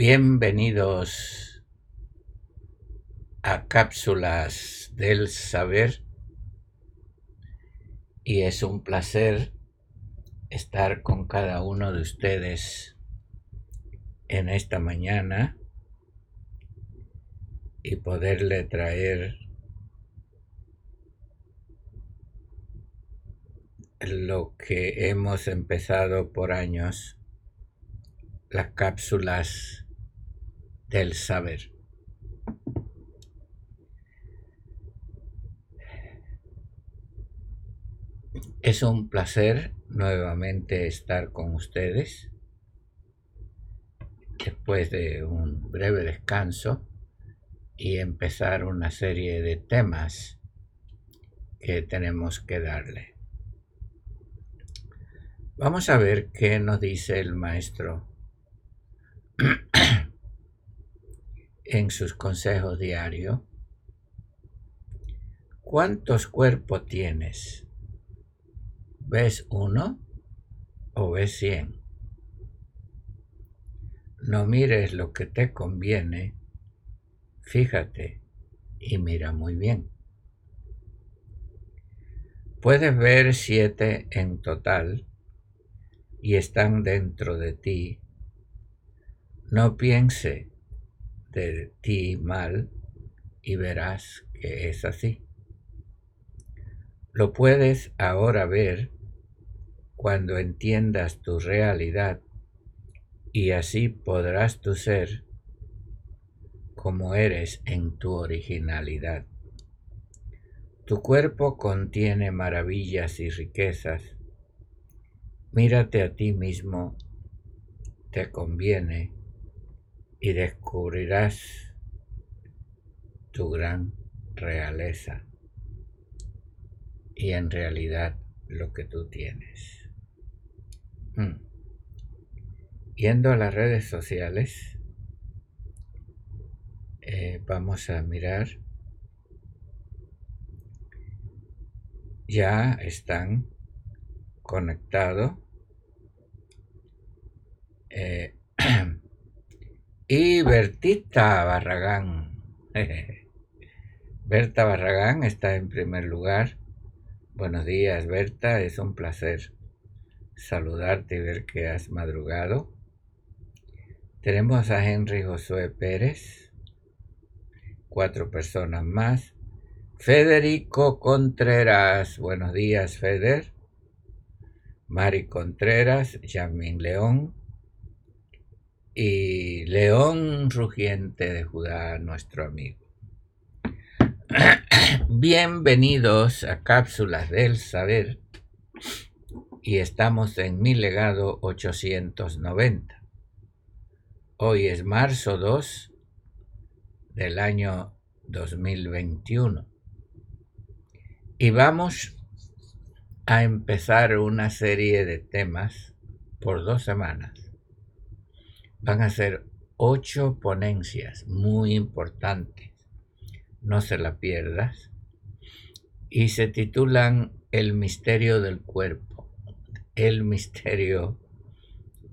Bienvenidos a Cápsulas del Saber. Y es un placer estar con cada uno de ustedes en esta mañana y poderle traer lo que hemos empezado por años, las cápsulas del saber. Es un placer nuevamente estar con ustedes después de un breve descanso y empezar una serie de temas que tenemos que darle. Vamos a ver qué nos dice el maestro en sus consejos diarios. ¿Cuántos cuerpos tienes? ¿Ves uno o ves cien? No mires lo que te conviene, fíjate y mira muy bien. Puedes ver siete en total y están dentro de ti, no piense de ti mal y verás que es así. Lo puedes ahora ver cuando entiendas tu realidad y así podrás tú ser como eres en tu originalidad. Tu cuerpo contiene maravillas y riquezas Mírate a ti mismo, te conviene y descubrirás tu gran realeza y en realidad lo que tú tienes. Hmm. Yendo a las redes sociales, eh, vamos a mirar. Ya están conectado. Eh, y Bertita Barragán. Berta Barragán está en primer lugar. Buenos días, Berta. Es un placer saludarte y ver que has madrugado. Tenemos a Henry Josué Pérez. Cuatro personas más. Federico Contreras. Buenos días, Feder. Mari Contreras, Yasmin León y León Rugiente de Judá, nuestro amigo. Bienvenidos a Cápsulas del Saber y estamos en mi legado 890. Hoy es marzo 2 del año 2021 y vamos a empezar una serie de temas por dos semanas. Van a ser ocho ponencias muy importantes. No se la pierdas. Y se titulan El misterio del cuerpo. El misterio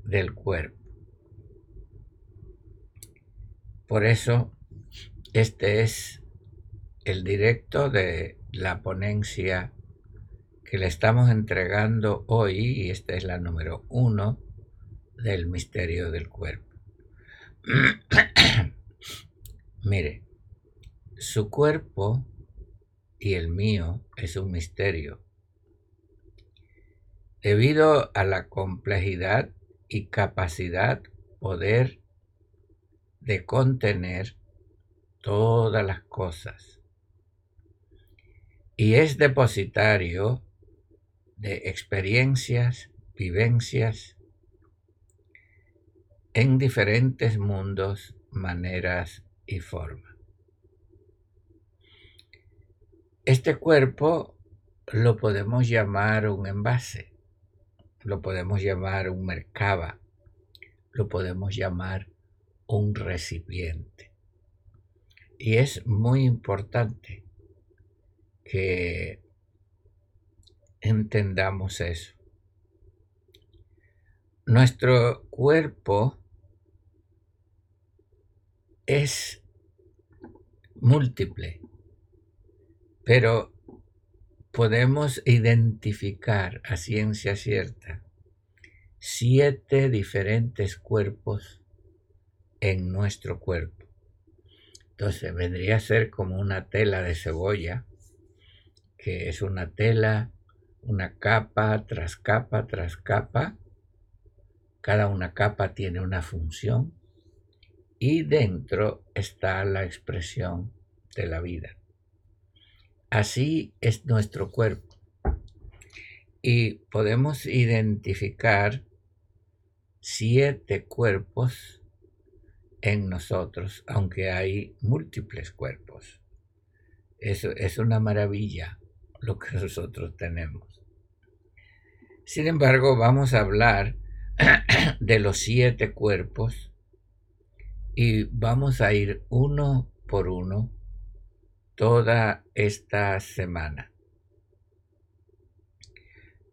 del cuerpo. Por eso, este es el directo de la ponencia que le estamos entregando hoy, y esta es la número uno, del misterio del cuerpo. Mire, su cuerpo y el mío es un misterio. Debido a la complejidad y capacidad, poder de contener todas las cosas. Y es depositario de experiencias, vivencias en diferentes mundos, maneras y formas. Este cuerpo lo podemos llamar un envase, lo podemos llamar un mercaba, lo podemos llamar un recipiente. Y es muy importante que entendamos eso. Nuestro cuerpo es múltiple, pero podemos identificar a ciencia cierta siete diferentes cuerpos en nuestro cuerpo. Entonces vendría a ser como una tela de cebolla, que es una tela, una capa tras capa tras capa. Cada una capa tiene una función y dentro está la expresión de la vida. Así es nuestro cuerpo. Y podemos identificar siete cuerpos en nosotros, aunque hay múltiples cuerpos. Eso es una maravilla lo que nosotros tenemos. Sin embargo, vamos a hablar de los siete cuerpos y vamos a ir uno por uno toda esta semana.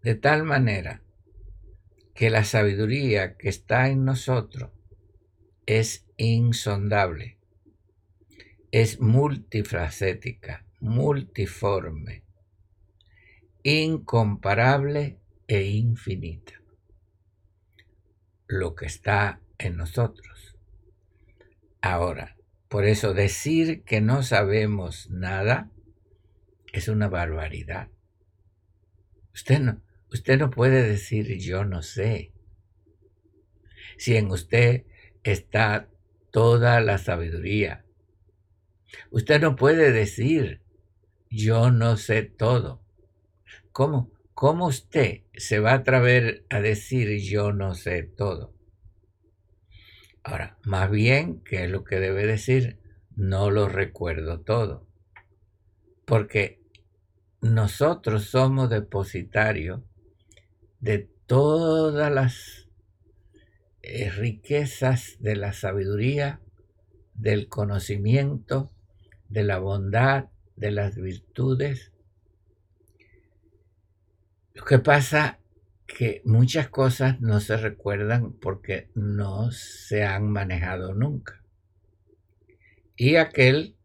De tal manera que la sabiduría que está en nosotros es insondable, es multifacética, multiforme, incomparable e infinita. Lo que está en nosotros. Ahora, por eso decir que no sabemos nada es una barbaridad. Usted no, usted no puede decir yo no sé. Si en usted está toda la sabiduría. Usted no puede decir yo no sé todo. ¿Cómo? ¿Cómo usted se va a atrever a decir yo no sé todo? Ahora, más bien, ¿qué es lo que debe decir? No lo recuerdo todo. Porque nosotros somos depositarios de todas las eh, riquezas de la sabiduría, del conocimiento, de la bondad, de las virtudes. Lo que pasa que muchas cosas no se recuerdan porque no se han manejado nunca. Y aquel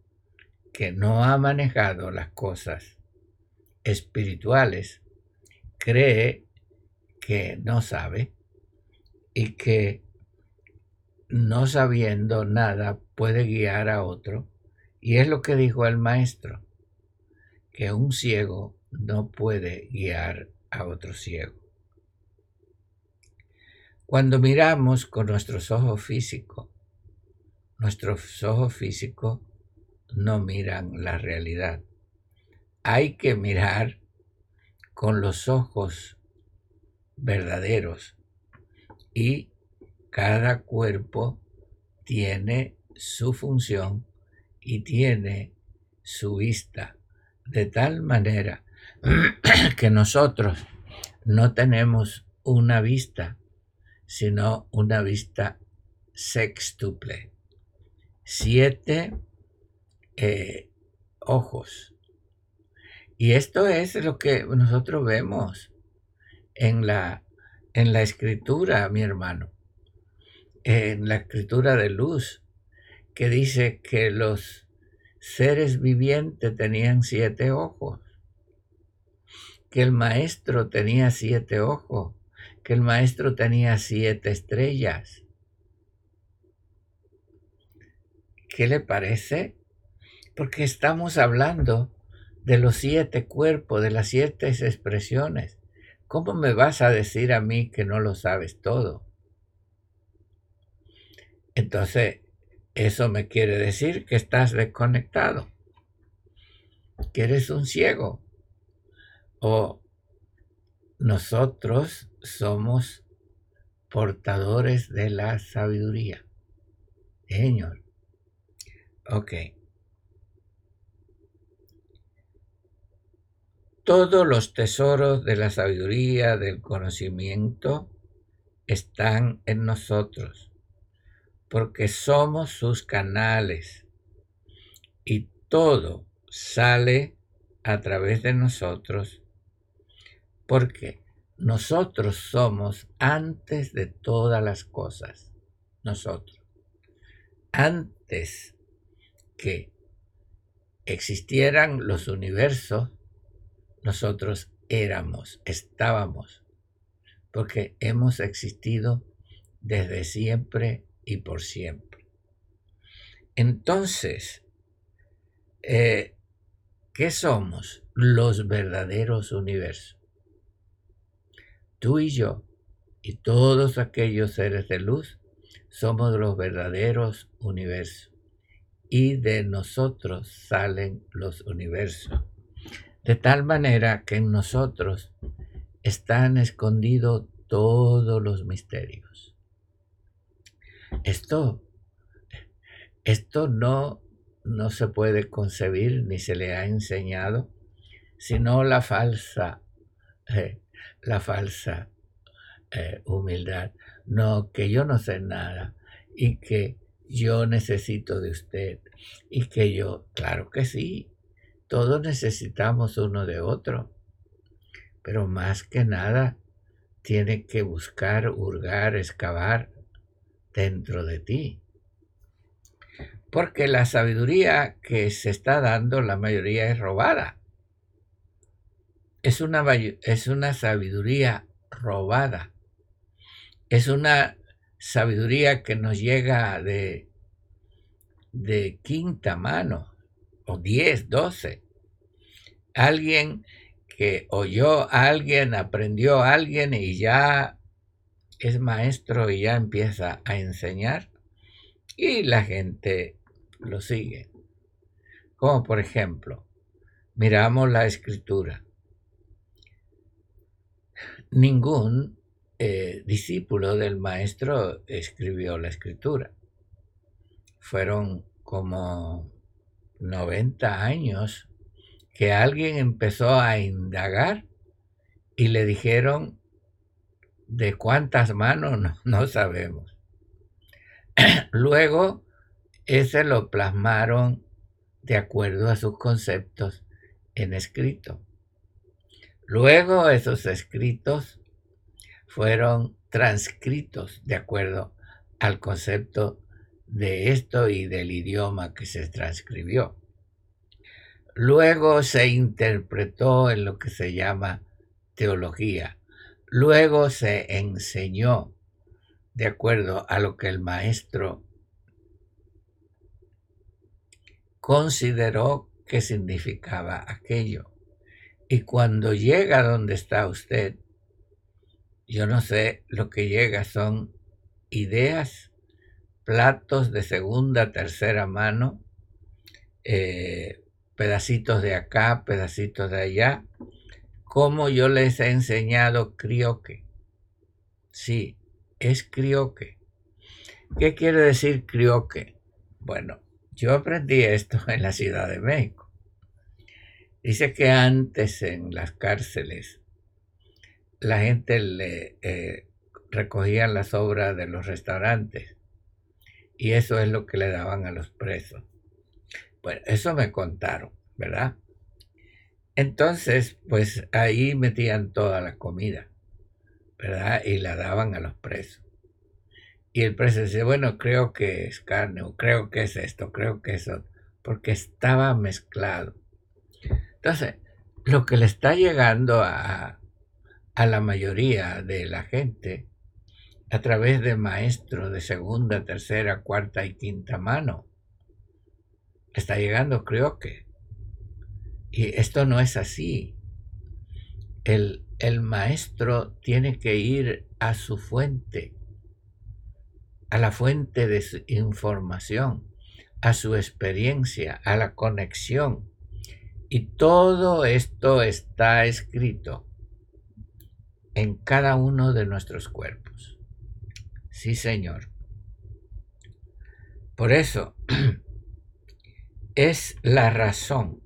que no ha manejado las cosas espirituales cree que no sabe y que no sabiendo nada puede guiar a otro. Y es lo que dijo el maestro, que un ciego no puede guiar a otro ciego. Cuando miramos con nuestros ojos físicos, nuestros ojos físicos no miran la realidad. Hay que mirar con los ojos verdaderos y cada cuerpo tiene su función y tiene su vista, de tal manera que nosotros no tenemos una vista sino una vista sextuple. Siete eh, ojos. Y esto es lo que nosotros vemos en la, en la escritura, mi hermano, en la escritura de luz, que dice que los seres vivientes tenían siete ojos, que el maestro tenía siete ojos, que el maestro tenía siete estrellas. ¿Qué le parece? Porque estamos hablando de los siete cuerpos, de las siete expresiones. ¿Cómo me vas a decir a mí que no lo sabes todo? Entonces, eso me quiere decir que estás desconectado, que eres un ciego. O nosotros somos portadores de la sabiduría. Señor. Ok. Todos los tesoros de la sabiduría, del conocimiento, están en nosotros, porque somos sus canales y todo sale a través de nosotros, porque nosotros somos antes de todas las cosas. Nosotros. antes que existieran los universos, nosotros éramos, estábamos, porque hemos existido desde siempre y por siempre. Entonces, eh, ¿qué somos? Los verdaderos universos. Tú y yo y todos aquellos seres de luz somos los verdaderos universos y de nosotros salen los universos. De tal manera que en nosotros están escondidos todos los misterios. Esto, esto no, no se puede concebir ni se le ha enseñado, sino la falsa, eh, la falsa eh, humildad. No, que yo no sé nada y que yo necesito de usted y que yo, claro que sí, todos necesitamos uno de otro, pero más que nada tiene que buscar, hurgar, excavar dentro de ti. Porque la sabiduría que se está dando, la mayoría es robada. Es una, es una sabiduría robada. Es una sabiduría que nos llega de, de quinta mano, o diez, doce. Alguien que oyó a alguien, aprendió a alguien y ya es maestro y ya empieza a enseñar y la gente lo sigue. Como por ejemplo, miramos la escritura. Ningún eh, discípulo del maestro escribió la escritura. Fueron como 90 años que alguien empezó a indagar y le dijeron de cuántas manos no, no sabemos. Luego, ese lo plasmaron de acuerdo a sus conceptos en escrito. Luego esos escritos fueron transcritos de acuerdo al concepto de esto y del idioma que se transcribió. Luego se interpretó en lo que se llama teología. Luego se enseñó de acuerdo a lo que el maestro consideró que significaba aquello. Y cuando llega donde está usted, yo no sé, lo que llega son ideas, platos de segunda, tercera mano, eh, pedacitos de acá, pedacitos de allá, como yo les he enseñado crioque. Sí, es crioque. ¿Qué quiere decir crioque? Bueno, yo aprendí esto en la Ciudad de México. Dice que antes en las cárceles la gente le eh, recogía las obras de los restaurantes y eso es lo que le daban a los presos. Bueno, eso me contaron, ¿verdad? Entonces, pues ahí metían toda la comida, ¿verdad? Y la daban a los presos. Y el preso decía, bueno, creo que es carne, o creo que es esto, creo que es otro, porque estaba mezclado. Entonces, lo que le está llegando a, a la mayoría de la gente a través de maestros de segunda, tercera, cuarta y quinta mano. Está llegando, creo que. Y esto no es así. El, el maestro tiene que ir a su fuente, a la fuente de su información, a su experiencia, a la conexión. Y todo esto está escrito en cada uno de nuestros cuerpos. Sí, Señor. Por eso es la razón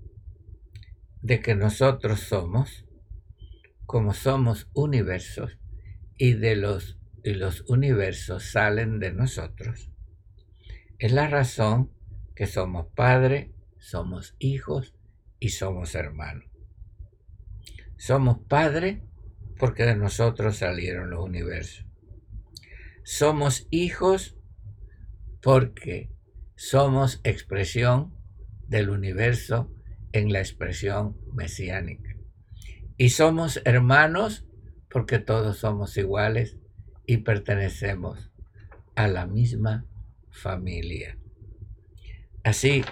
de que nosotros somos, como somos universos, y de los, y los universos salen de nosotros. Es la razón que somos padre, somos hijos y somos hermanos. Somos padre porque de nosotros salieron los universos. Somos hijos porque somos expresión del universo en la expresión mesiánica. Y somos hermanos porque todos somos iguales y pertenecemos a la misma familia. Así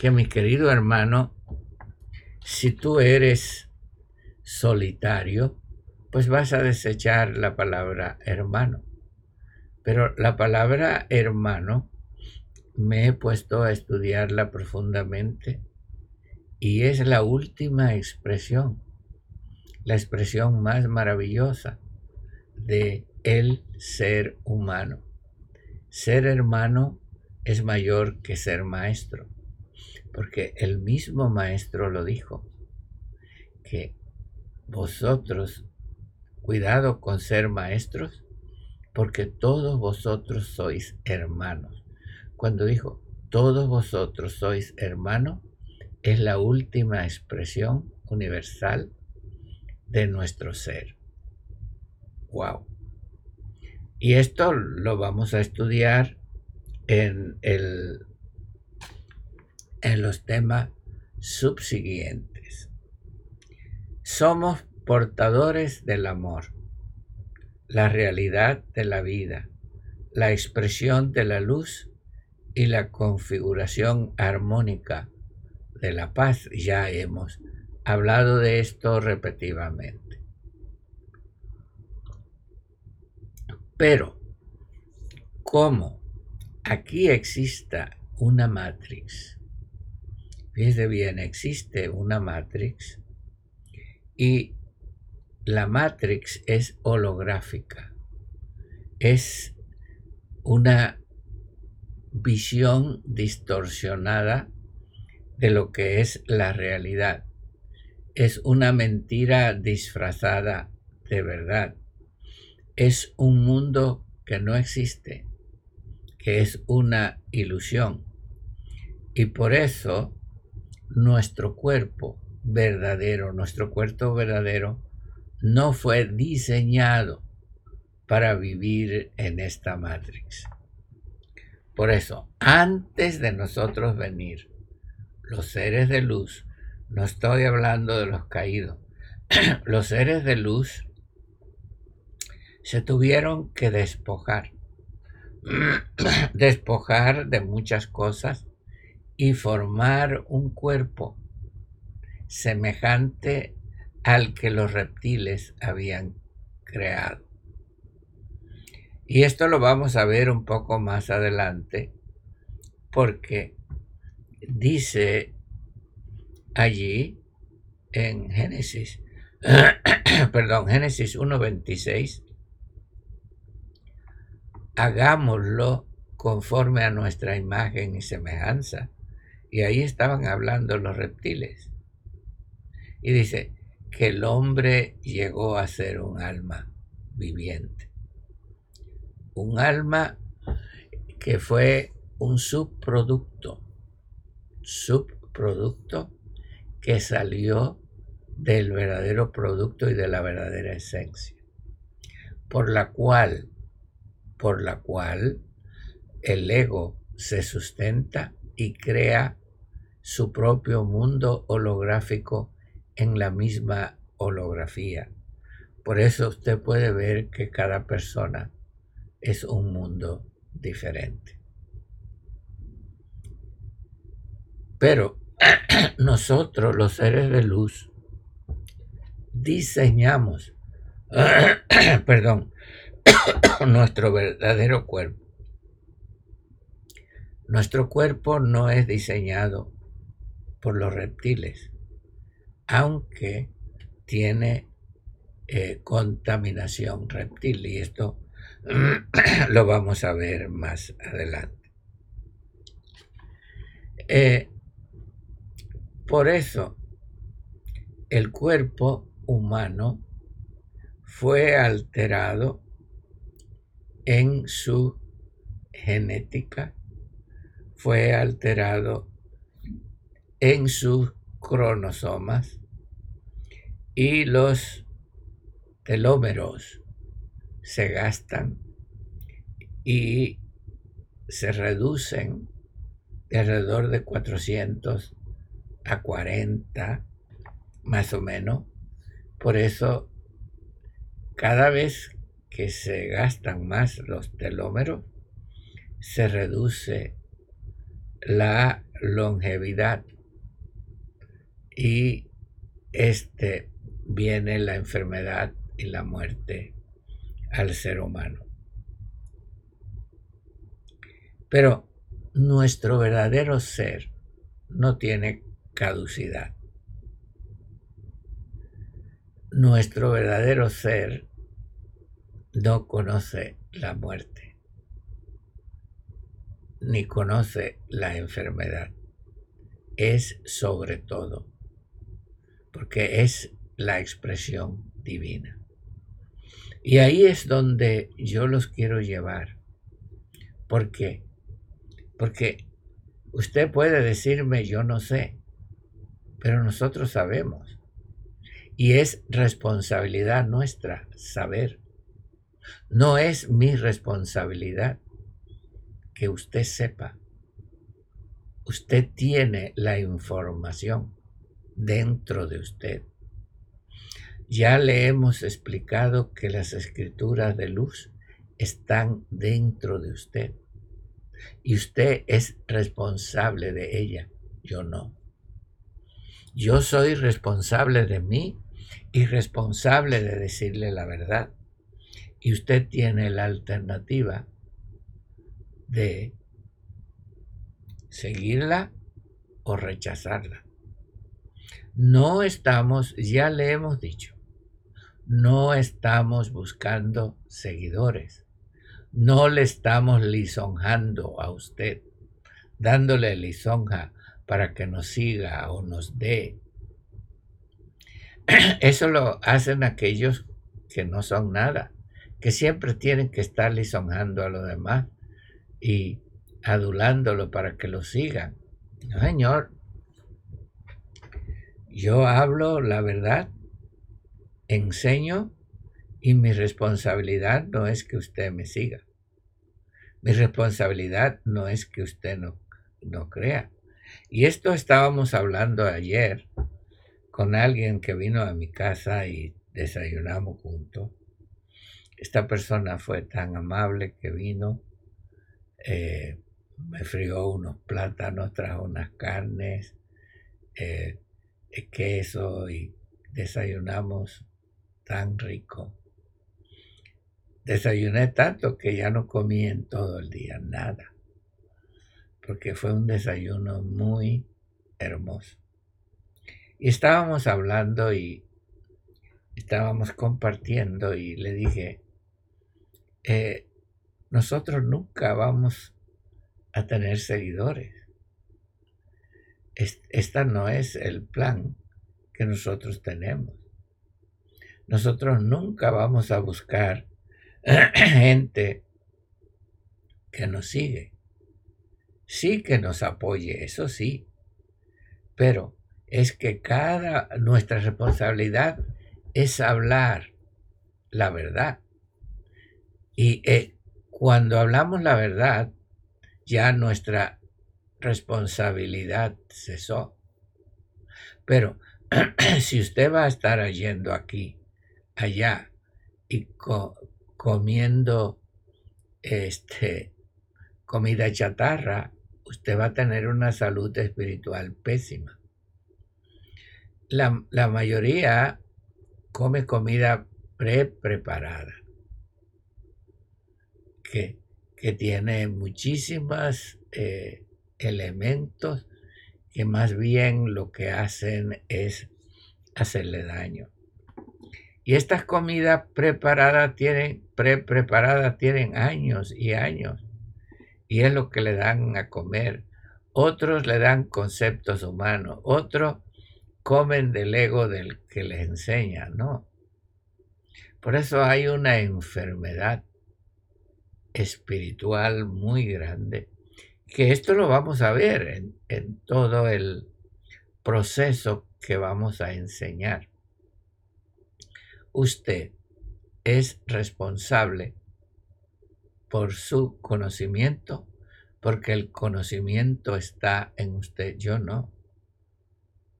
que mi querido hermano, si tú eres solitario, pues vas a desechar la palabra hermano. Pero la palabra hermano me he puesto a estudiarla profundamente y es la última expresión, la expresión más maravillosa de el ser humano. Ser hermano es mayor que ser maestro, porque el mismo maestro lo dijo, que vosotros, cuidado con ser maestros, porque todos vosotros sois hermanos. Cuando dijo, todos vosotros sois hermanos, es la última expresión universal de nuestro ser. Wow. Y esto lo vamos a estudiar en, el, en los temas subsiguientes. Somos portadores del amor, la realidad de la vida, la expresión de la luz y la configuración armónica de la paz. Ya hemos hablado de esto repetidamente. Pero, ¿cómo aquí exista una matrix? Fíjese bien, existe una matrix y la matrix es holográfica. Es una visión distorsionada de lo que es la realidad. Es una mentira disfrazada de verdad. Es un mundo que no existe, que es una ilusión. Y por eso nuestro cuerpo verdadero, nuestro cuerpo verdadero, no fue diseñado para vivir en esta matrix. Por eso, antes de nosotros venir, los seres de luz, no estoy hablando de los caídos, los seres de luz se tuvieron que despojar, despojar de muchas cosas y formar un cuerpo semejante al que los reptiles habían creado. Y esto lo vamos a ver un poco más adelante porque dice allí en Génesis, perdón, Génesis 1.26, hagámoslo conforme a nuestra imagen y semejanza. Y ahí estaban hablando los reptiles. Y dice que el hombre llegó a ser un alma viviente. Un alma que fue un subproducto, subproducto que salió del verdadero producto y de la verdadera esencia, por la cual, por la cual el ego se sustenta y crea su propio mundo holográfico en la misma holografía. Por eso usted puede ver que cada persona es un mundo diferente. Pero nosotros, los seres de luz, diseñamos, perdón, nuestro verdadero cuerpo. Nuestro cuerpo no es diseñado por los reptiles aunque tiene eh, contaminación reptil y esto lo vamos a ver más adelante. Eh, por eso el cuerpo humano fue alterado en su genética, fue alterado en su cromosomas y los telómeros se gastan y se reducen de alrededor de 400 a 40, más o menos. Por eso, cada vez que se gastan más los telómeros, se reduce la longevidad y este viene la enfermedad y la muerte al ser humano. Pero nuestro verdadero ser no tiene caducidad. Nuestro verdadero ser no conoce la muerte, ni conoce la enfermedad. Es sobre todo, porque es la expresión divina. Y ahí es donde yo los quiero llevar. ¿Por qué? Porque usted puede decirme yo no sé, pero nosotros sabemos. Y es responsabilidad nuestra saber. No es mi responsabilidad que usted sepa. Usted tiene la información dentro de usted. Ya le hemos explicado que las escrituras de luz están dentro de usted y usted es responsable de ella, yo no. Yo soy responsable de mí y responsable de decirle la verdad. Y usted tiene la alternativa de seguirla o rechazarla. No estamos, ya le hemos dicho, no estamos buscando seguidores no le estamos lisonjando a usted, dándole lisonja para que nos siga o nos dé. Eso lo hacen aquellos que no son nada, que siempre tienen que estar lisonjando a los demás y adulándolo para que lo sigan. señor, yo hablo la verdad, enseño y mi responsabilidad no es que usted me siga. Mi responsabilidad no es que usted no, no crea. Y esto estábamos hablando ayer con alguien que vino a mi casa y desayunamos juntos. Esta persona fue tan amable que vino, eh, me frió unos plátanos, trajo unas carnes, eh, queso y desayunamos tan rico. Desayuné tanto que ya no comí en todo el día nada, porque fue un desayuno muy hermoso. Y estábamos hablando y estábamos compartiendo y le dije, eh, nosotros nunca vamos a tener seguidores. Esta no es el plan que nosotros tenemos. Nosotros nunca vamos a buscar gente que nos sigue. Sí que nos apoye, eso sí. Pero es que cada nuestra responsabilidad es hablar la verdad. Y eh, cuando hablamos la verdad, ya nuestra responsabilidad cesó. Pero si usted va a estar yendo aquí, allá, y comiendo este, comida chatarra, usted va a tener una salud espiritual pésima. La, mayoría come comida pre-preparada, que, que, tiene muchísimos eh, elementos que más bien lo que hacen es hacerle daño. Y estas comidas preparadas tienen, pre preparadas tienen años y años. Y es lo que le dan a comer. Otros le dan conceptos humanos. Otros comen del ego del que les enseña, ¿no? Por eso hay una enfermedad espiritual muy grande, que esto lo vamos a ver en, todo el proceso que vamos a enseñar. Usted es responsable por su conocimiento, porque el conocimiento está en usted, yo no.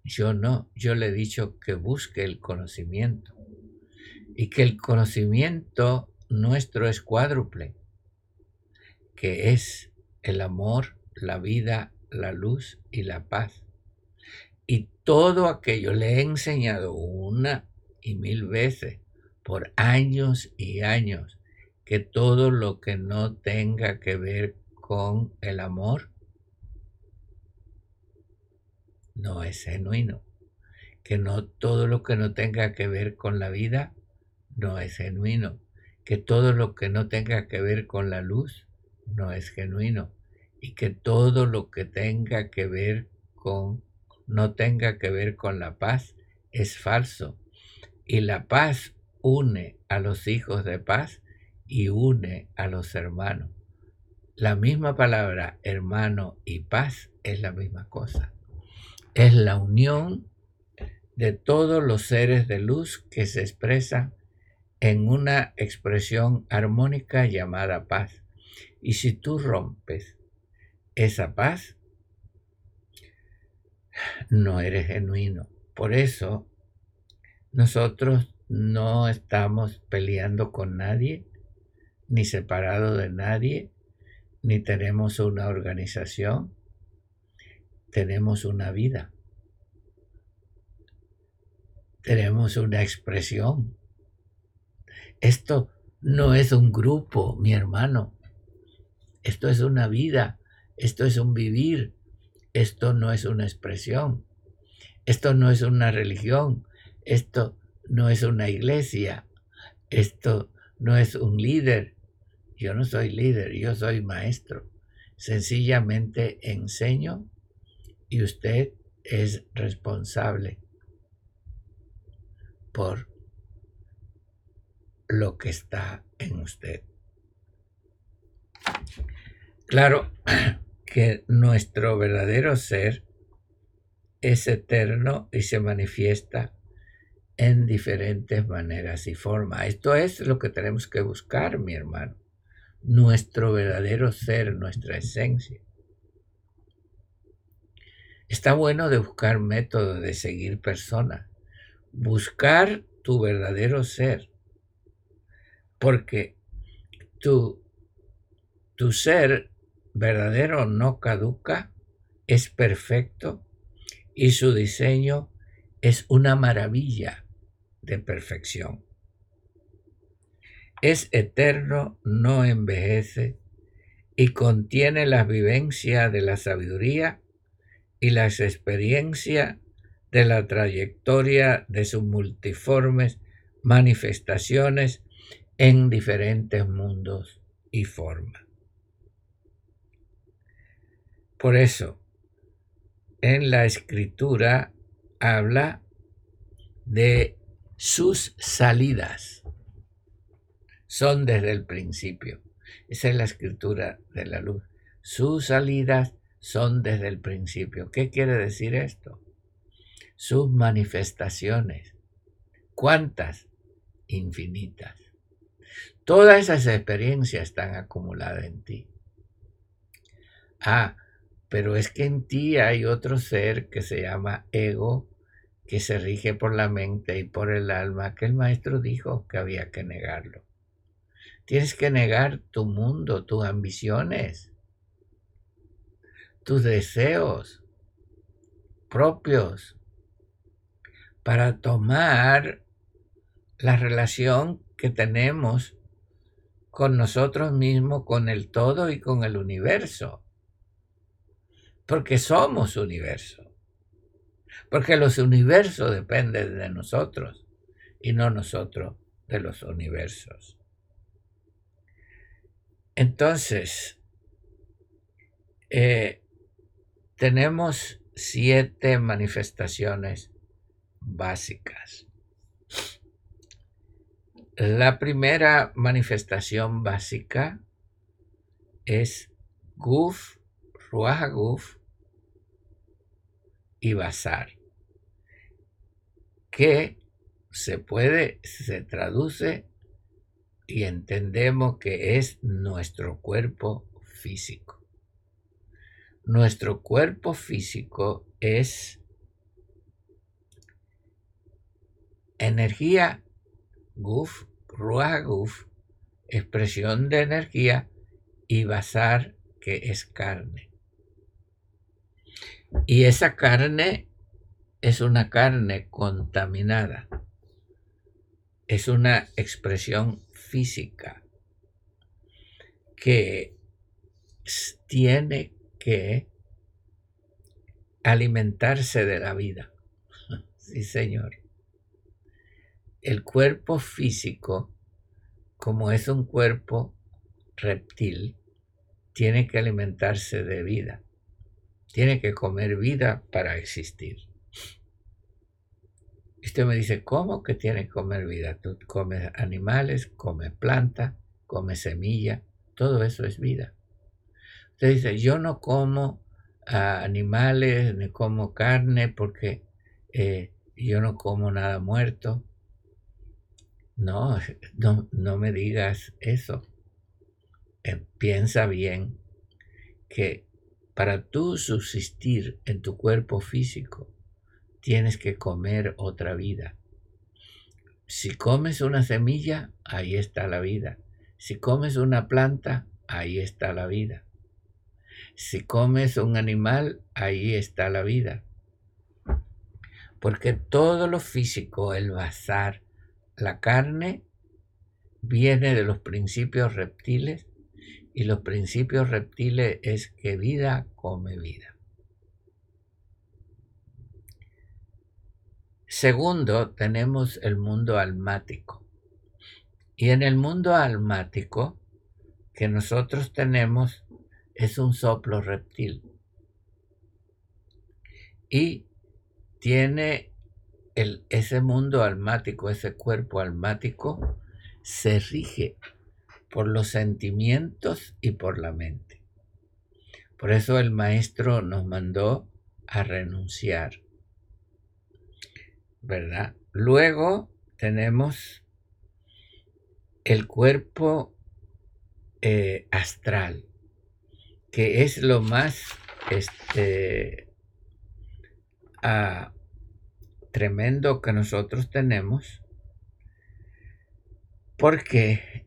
Yo no, yo le he dicho que busque el conocimiento. Y que el conocimiento nuestro es cuádruple, que es el amor, la vida, la luz y la paz. Y todo aquello le he enseñado una y mil veces por años y años que todo lo que no tenga que ver con el amor no es genuino. Que no todo lo que no tenga que ver con la vida no es genuino. Que todo lo que no tenga que ver con la luz no es genuino. Y que todo lo que tenga que ver con no tenga que ver con la paz es falso. Y la paz une a los hijos de paz y une a los hermanos. La misma palabra hermano y paz es la misma cosa. Es la unión de todos los seres de luz que se expresan en una expresión armónica llamada paz. Y si tú rompes esa paz, no eres genuino. Por eso nosotros no estamos peleando con nadie, ni separado de nadie, ni tenemos una organización, tenemos una vida, tenemos una expresión. Esto no es un grupo, mi hermano, esto es una vida, esto es un vivir, esto no es una expresión, esto no es una religión, esto no es una iglesia, esto no es un líder. Yo no soy líder, yo soy maestro. Sencillamente enseño y usted es responsable por lo que está en usted. Claro que nuestro verdadero ser es eterno y se manifiesta en diferentes maneras y formas. Esto es lo que tenemos que buscar, mi hermano. Nuestro verdadero ser, nuestra esencia. Está bueno de buscar métodos de seguir personas. Buscar tu verdadero ser. Porque tu, tu ser verdadero no caduca, es perfecto y su diseño es una maravilla de perfección. Es eterno, no envejece y contiene la vivencia de la sabiduría y las experiencias de la trayectoria de sus multiformes manifestaciones en diferentes mundos y formas. Por eso, en la escritura habla de sus salidas son desde el principio. Esa es la escritura de la luz. Sus salidas son desde el principio. ¿Qué quiere decir esto? Sus manifestaciones. ¿Cuántas? Infinitas. Todas esas experiencias están acumuladas en ti. Ah, pero es que en ti hay otro ser que se llama ego que se rige por la mente y por el alma, que el maestro dijo que había que negarlo. Tienes que negar tu mundo, tus ambiciones, tus deseos propios para tomar la relación que tenemos con nosotros mismos, con el todo y con el universo. Porque somos universo porque los universos dependen de nosotros y no nosotros de los universos. Entonces, eh, tenemos siete manifestaciones básicas. La primera manifestación básica es Guf, Ruach Guf, y bazar, que se puede, se traduce y entendemos que es nuestro cuerpo físico. nuestro cuerpo físico es energía guf, ruach guf, expresión de energía y basar que es carne. Y esa carne es una carne contaminada. Es una expresión física que tiene que alimentarse de la vida. Sí, señor. El cuerpo físico, como es un cuerpo reptil, tiene que alimentarse de vida. Tiene que comer vida para existir. Usted me dice, ¿cómo que tiene que comer vida? Tú comes animales, comes planta, comes semilla, todo eso es vida. Usted dice, yo no como animales ni como carne porque eh, yo no como nada muerto. No, no, no me digas eso. Eh, piensa bien que para tú subsistir en tu cuerpo físico, tienes que comer otra vida. Si comes una semilla, ahí está la vida. Si comes una planta, ahí está la vida. Si comes un animal, ahí está la vida. Porque todo lo físico, el bazar, la carne, viene de los principios reptiles y los principios reptiles es que vida come vida. Segundo, tenemos el mundo almático. Y en el mundo almático que nosotros tenemos es un soplo reptil. Y tiene el, ese mundo almático, ese cuerpo almático, se rige por los sentimientos y por la mente. Por eso el maestro nos mandó a renunciar. ¿Verdad? Luego tenemos el cuerpo eh, astral que es lo más este, ah, tremendo que nosotros tenemos, porque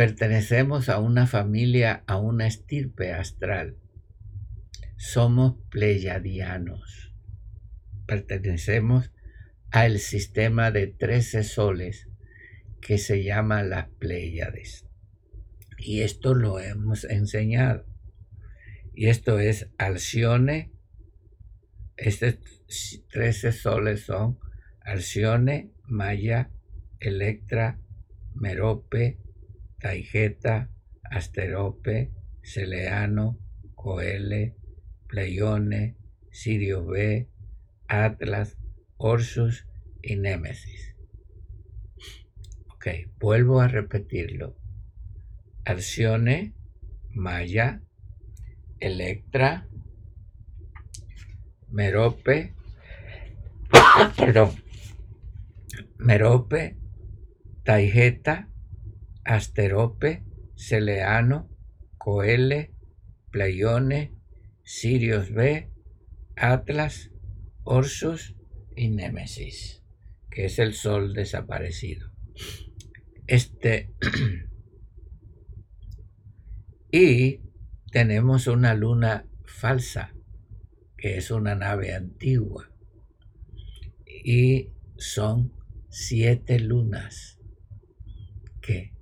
pertenecemos a una familia, a una estirpe astral. Somos pleyadianos. Pertenecemos al sistema de trece soles que se llama las Pléyades. Y esto lo hemos enseñado. Y esto es Alcione. Estos 13 soles son Alcione, Maya, Electra, Merope, Taigeta, Asterope, Celeano, Coele, Pleione, Sirio B, Atlas, Orsus y Némesis. Ok, vuelvo a repetirlo. Alcione, Maya, Electra, Merope, perdón, Merope, Taigeta, Asterope, Celeano, Coele, Pleione, Sirius B, Atlas, Orsus y Némesis, que es el sol desaparecido. Este y tenemos una luna falsa, que es una nave antigua, y son siete lunas que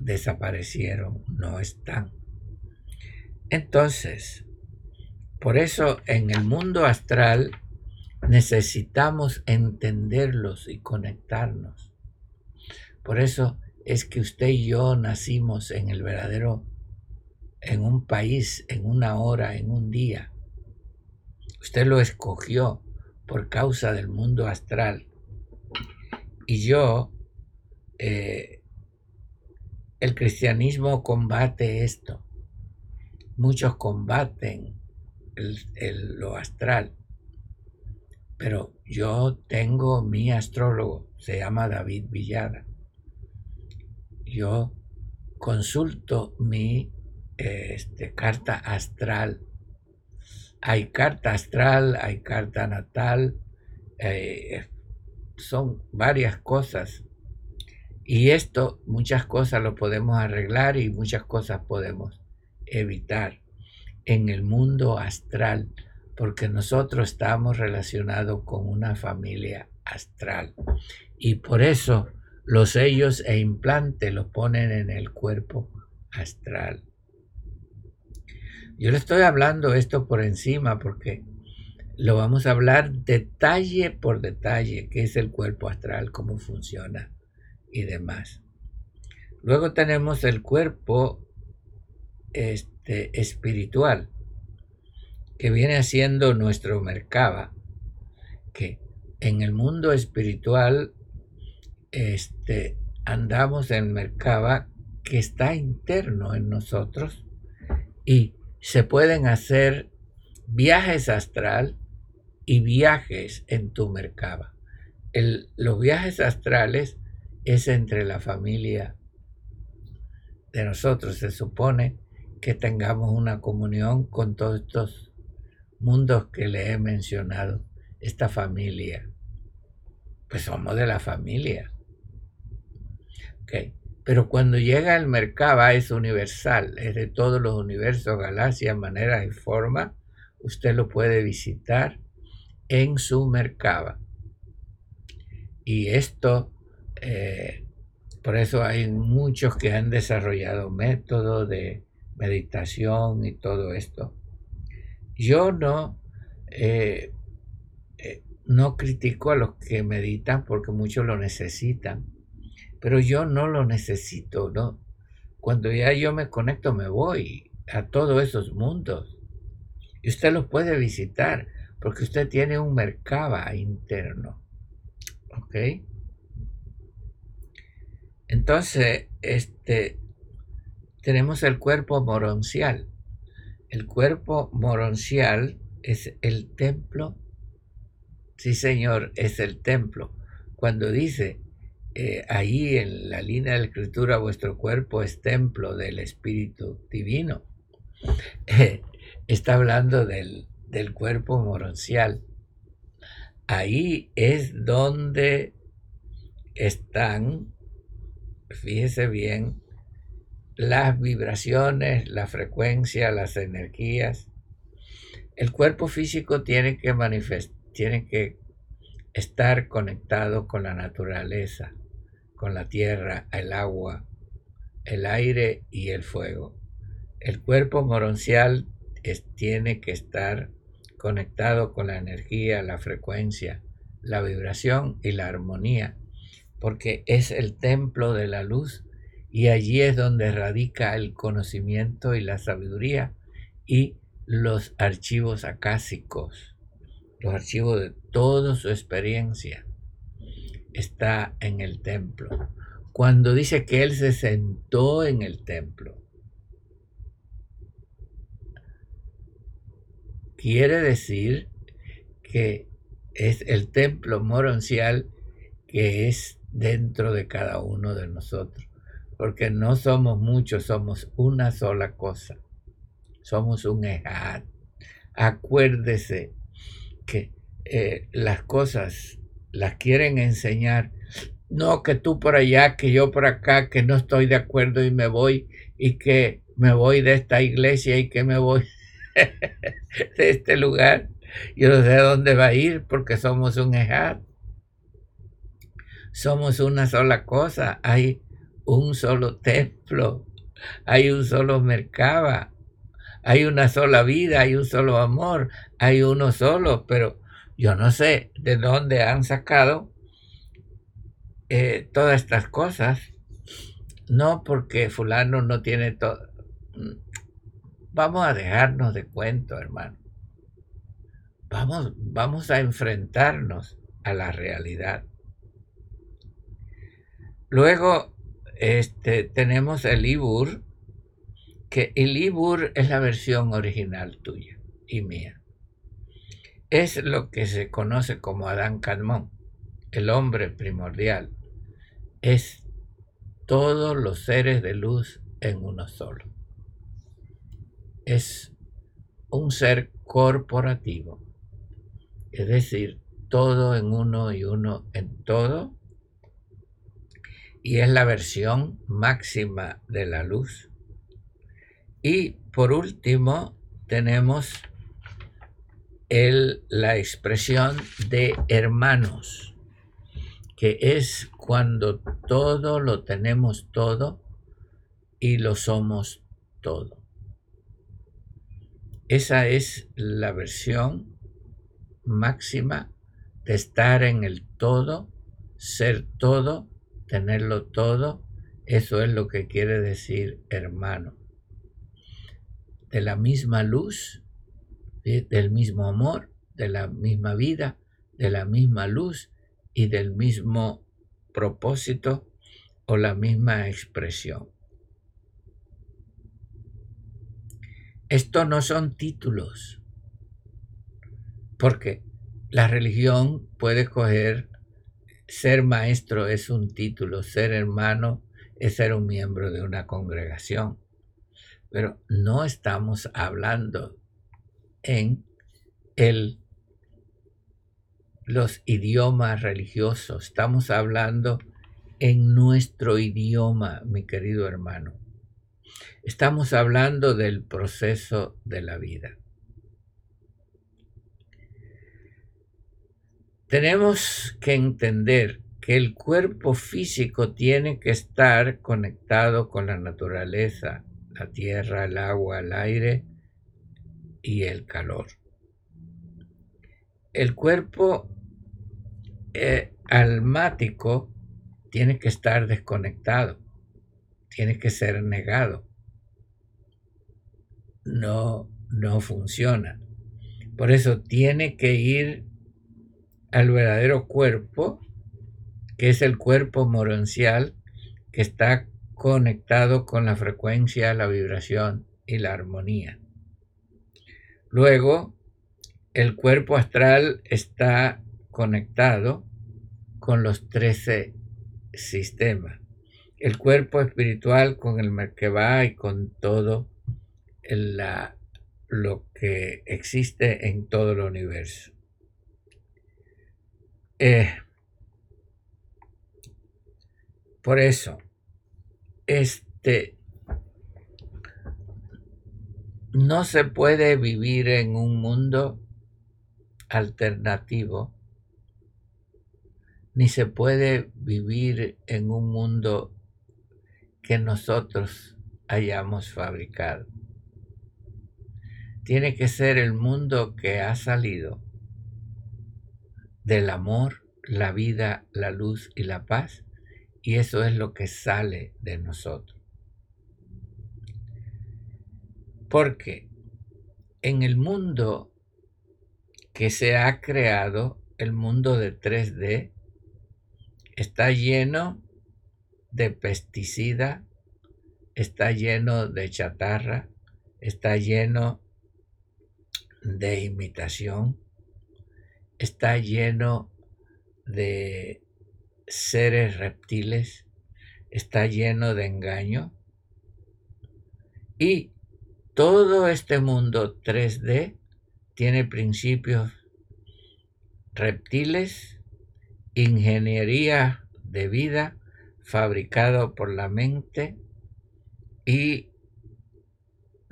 desaparecieron, no están. Entonces, por eso en el mundo astral necesitamos entenderlos y conectarnos. Por eso es que usted y yo nacimos en el verdadero en un país, en una hora, en un día. Usted lo escogió por causa del mundo astral. Y yo, eh, el cristianismo combate esto. Muchos combaten lo astral. Pero yo tengo mi astrólogo, se llama David Villada. Yo consulto mi este, carta astral. Hay carta astral, hay carta natal, eh, son varias cosas. Y esto, muchas cosas lo podemos arreglar y muchas cosas podemos evitar en el mundo astral, porque nosotros estamos relacionados con una familia astral. Y por eso los sellos e implantes los ponen en el cuerpo astral. Yo le estoy hablando esto por encima porque lo vamos a hablar detalle por detalle, qué es el cuerpo astral, cómo funciona y demás. Luego tenemos el cuerpo este, espiritual, que viene siendo nuestro Merkaba, que en el mundo espiritual este, andamos en Merkaba que está interno en nosotros y se pueden hacer viajes astral y viajes en tu Merkaba. los viajes astrales es entre la familia de nosotros. Se supone que tengamos una comunión con todos estos mundos que le he mencionado, esta familia. Pues somos de la familia. Pero cuando llega el Merkaba es universal, es de todos los universos, galaxias, maneras y forma. Usted lo puede visitar en su Merkaba. Y esto eh, por eso hay muchos que han desarrollado métodos de meditación y todo esto. Yo no, eh, eh, no critico a los que meditan porque muchos lo necesitan, pero yo no lo necesito, ¿no? Cuando ya yo me conecto me voy a todos esos mundos y usted los puede visitar porque usted tiene un mercaba interno, ¿ok? Entonces, este, tenemos el cuerpo moroncial. El cuerpo moroncial es el templo. Sí, señor, es el templo. Cuando dice eh, ahí en la línea de la escritura, vuestro cuerpo es templo del Espíritu Divino, está hablando del, del cuerpo moroncial. Ahí es donde están fíjese bien, las vibraciones, la frecuencia, las energías. El cuerpo físico tiene que manifestar, tiene que estar conectado con la naturaleza, con la tierra, el agua, el aire y el fuego. El cuerpo moroncial tiene que estar conectado con la energía, la frecuencia, la vibración y la armonía porque es el templo de la luz y allí es donde radica el conocimiento y la sabiduría y los archivos acásicos, los archivos de toda su experiencia está en el templo. Cuando dice que él se sentó en el templo, quiere decir que es el templo moroncial que es dentro de cada uno de nosotros, porque no somos muchos, somos una sola cosa, somos un ejad. Acuérdese que eh, las cosas las quieren enseñar, no que tú por allá, que yo por acá, que no estoy de acuerdo y me voy y que me voy de esta iglesia y que me voy de este lugar. Yo no sé dónde va a ir porque somos un ejad somos una sola cosa, hay un solo templo, hay un solo mercado, hay una sola vida, hay un solo amor, hay uno solo, pero yo no sé de dónde han sacado eh, todas estas cosas, no porque fulano no tiene todo. Vamos a dejarnos de cuento, hermano. Vamos, vamos a enfrentarnos a la realidad. Luego este, tenemos el Ibur, que el Ibur es la versión original tuya y mía. Es lo que se conoce como Adán Cadmón, el hombre primordial. Es todos los seres de luz en uno solo. es un ser corporativo, es decir, todo en uno y uno en todo, y es la versión máxima de la luz. Y por último, tenemos el, la expresión de hermanos, que es cuando todo lo tenemos todo y lo somos todo. Esa es la versión máxima de estar en el todo, ser todo, tenerlo todo. Eso es lo que quiere decir hermano. De la misma luz, del mismo amor, de la misma vida, de la misma luz y del mismo propósito o la misma expresión. Esto no son títulos, porque la religión puede coger, ser maestro es un título, ser hermano es ser un miembro de una congregación, pero no estamos hablando en el, los idiomas religiosos, estamos hablando en nuestro idioma, mi querido hermano. Estamos hablando del proceso de la vida. Tenemos que entender que el cuerpo físico tiene que estar conectado con la naturaleza, la tierra, el agua, el aire y el calor. El cuerpo eh, almático tiene que estar desconectado, tiene que ser negado no, no funciona. Por eso tiene que ir al verdadero cuerpo, que es el cuerpo moroncial, que está conectado con la frecuencia, la vibración y la armonía. Luego, el cuerpo astral está conectado con los 13 sistemas. El cuerpo espiritual con el Merkebah y con todo la, lo que existe en todo el universo. Eh, por eso, este no se puede vivir en un mundo alternativo, ni se puede vivir en un mundo que nosotros hayamos fabricado. Tiene que ser el mundo que ha salido del amor, la vida, la luz y la paz, y eso es lo que sale de nosotros. Porque en el mundo que se ha creado, el mundo de 3D, está lleno de pesticida, está lleno de chatarra, está lleno de imitación, está lleno de seres reptiles, está lleno de engaño. Y todo este mundo 3D tiene principios reptiles, ingeniería de vida fabricado por la mente y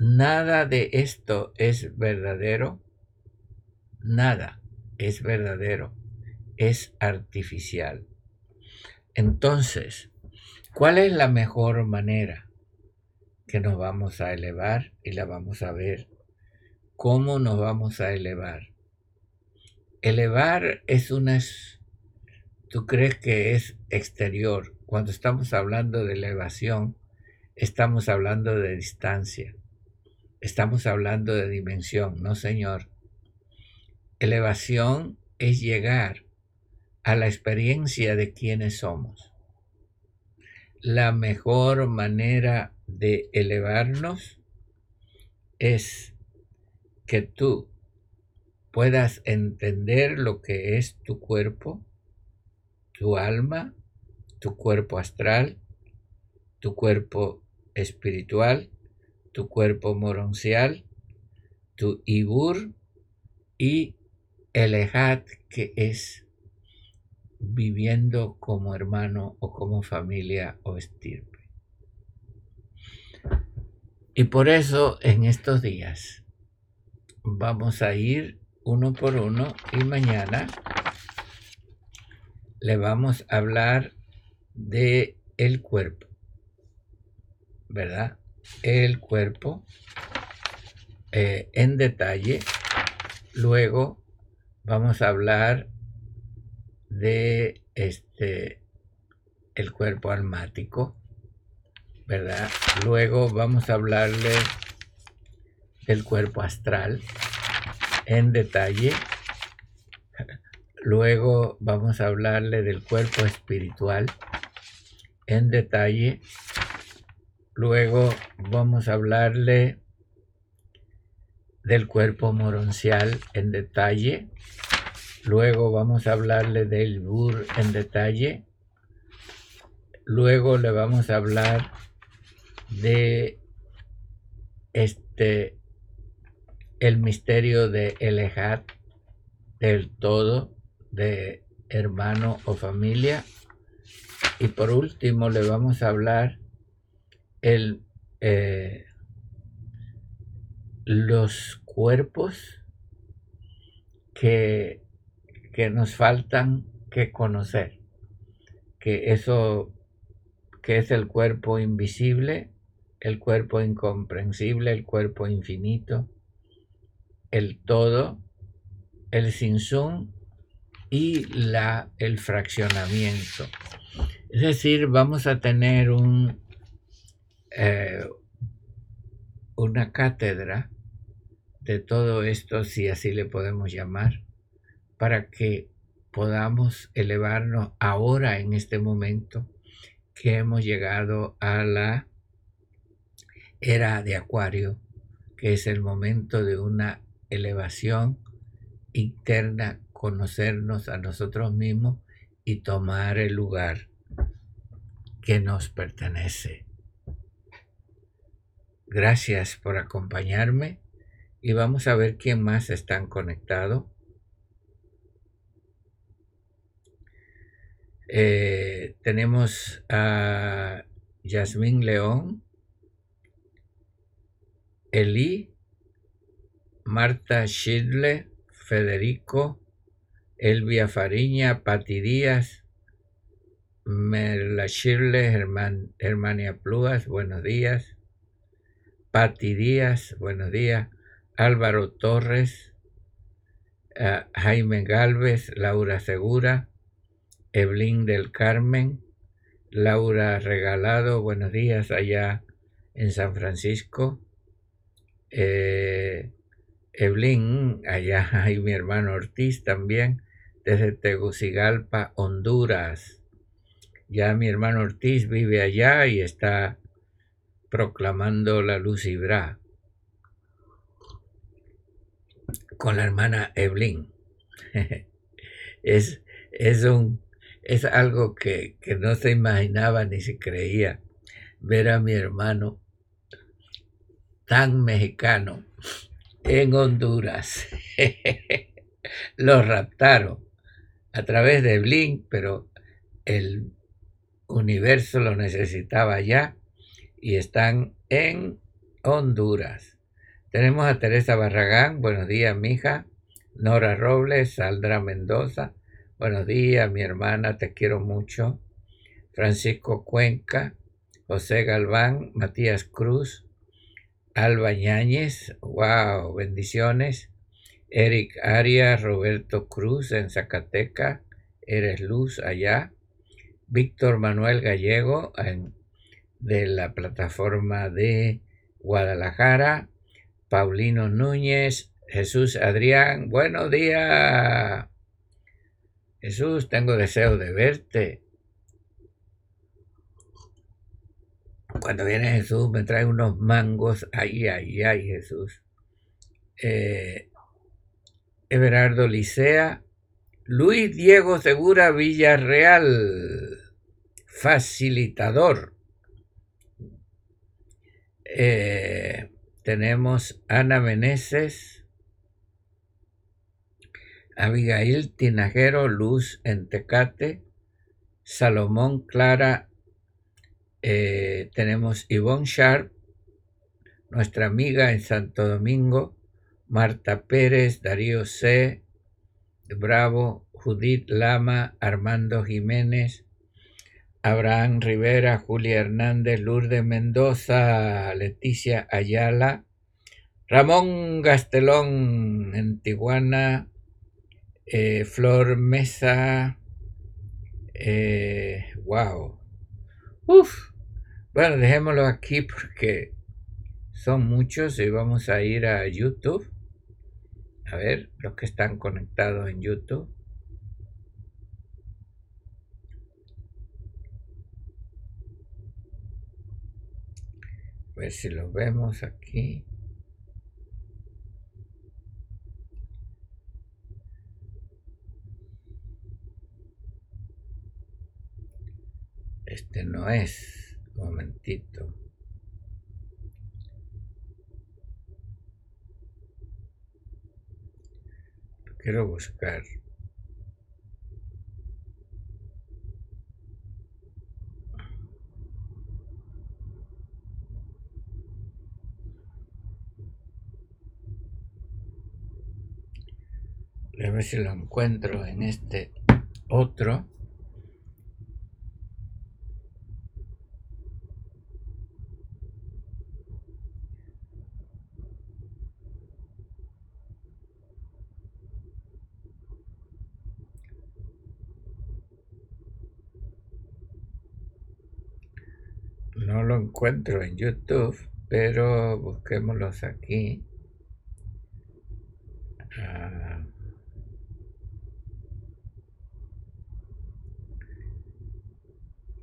Nada de esto es verdadero. Nada es verdadero. Es artificial. Entonces, ¿cuál es la mejor manera que nos vamos a elevar? Y la vamos a ver. ¿Cómo nos vamos a elevar? Elevar es una... Tú crees que es exterior. Cuando estamos hablando de elevación, estamos hablando de distancia. Estamos hablando de dimensión, no señor. Elevación es llegar a la experiencia de quienes somos. La mejor manera de elevarnos es que tú puedas entender lo que es tu cuerpo, tu alma, tu cuerpo astral, tu cuerpo espiritual tu cuerpo moroncial tu Ibur y el Ejat, que es viviendo como hermano o como familia o estirpe. Y por eso en estos días vamos a ir uno por uno y mañana le vamos a hablar de el cuerpo, ¿verdad? El cuerpo eh, en detalle. Luego vamos a hablar de este el cuerpo almático, ¿verdad? Luego vamos a hablarle del cuerpo astral en detalle. Luego vamos a hablarle del cuerpo espiritual en detalle. Luego vamos a hablarle del cuerpo moroncial en detalle. Luego vamos a hablarle del bur en detalle. Luego le vamos a hablar de este el misterio de Elehat del todo de hermano o familia. Y por último le vamos a hablar el, eh, los cuerpos que, que nos faltan que conocer. Que eso, que es el cuerpo invisible, el cuerpo incomprensible, el cuerpo infinito, el todo, el sinsum y la, el fraccionamiento. Es decir, vamos a tener un, eh, una cátedra de todo esto, si así le podemos llamar, para que podamos elevarnos ahora en este momento que hemos llegado a la era de Acuario, que es el momento de una elevación interna conocernos a nosotros mismos y tomar el lugar que nos pertenece. Gracias por acompañarme y vamos a ver quién más están conectados. Eh, tenemos a Yasmín León, Eli, Marta Schidle, Federico, Elvia Fariña, Pati Díaz, Merla Shirley, Germania Pluas, buenos días. Pati Díaz, buenos días. Álvaro Torres, eh, Jaime Galvez, Laura Segura, Evelyn del Carmen, Laura Regalado, buenos días allá en San Francisco. Eh, Evelyn, allá hay mi hermano Ortiz también desde Tegucigalpa, Honduras. Ya mi hermano Ortiz vive allá y está proclamando la luz y con la hermana Evelyn. es, es, un, es algo que, que no se imaginaba ni se creía ver a mi hermano tan mexicano en Honduras. Lo raptaron a través de Blink, pero el universo lo necesitaba ya y están en Honduras. Tenemos a Teresa Barragán, buenos días, mija. Nora Robles, Saldra Mendoza, buenos días, mi hermana, te quiero mucho. Francisco Cuenca, José Galván, Matías Cruz, Alba Ñáñez, wow, bendiciones. Eric Arias, Roberto Cruz en Zacateca, Eres Luz allá. Víctor Manuel Gallego de la plataforma de Guadalajara. Paulino Núñez, Jesús Adrián, buenos días. Jesús, tengo deseo de verte. Cuando viene Jesús me trae unos mangos. Ay, ay, ay, Jesús. Eh, Everardo Licea, Luis Diego Segura Villarreal, facilitador. Eh, tenemos Ana Meneses, Abigail Tinajero, Luz en Tecate, Salomón Clara, eh, tenemos Yvonne Sharp, nuestra amiga en Santo Domingo, Marta Pérez, Darío C. Bravo, Judith Lama, Armando Jiménez, Abraham Rivera, Julia Hernández, Lourdes Mendoza, Leticia Ayala, Ramón Gastelón en Tijuana, eh, Flor Mesa, eh, wow. Uf. Bueno, dejémoslo aquí porque son muchos y vamos a ir a YouTube. A ver, los que están conectados en YouTube. Ver si lo vemos aquí. Este no es. Momentito. Quiero buscar. A ver si lo encuentro en este otro. No lo encuentro en YouTube, pero busquémoslos aquí. Ah.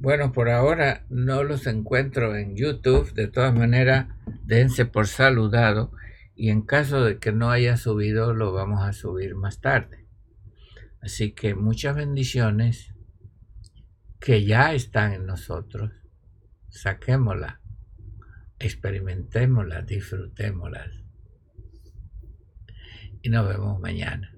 Bueno, por ahora no los encuentro en YouTube. De todas maneras, dense por saludado. Y en caso de que no haya subido, lo vamos a subir más tarde. Así que muchas bendiciones que ya están en nosotros. Saquémosla, experimentémosla, disfrutémoslas. Y nos vemos mañana.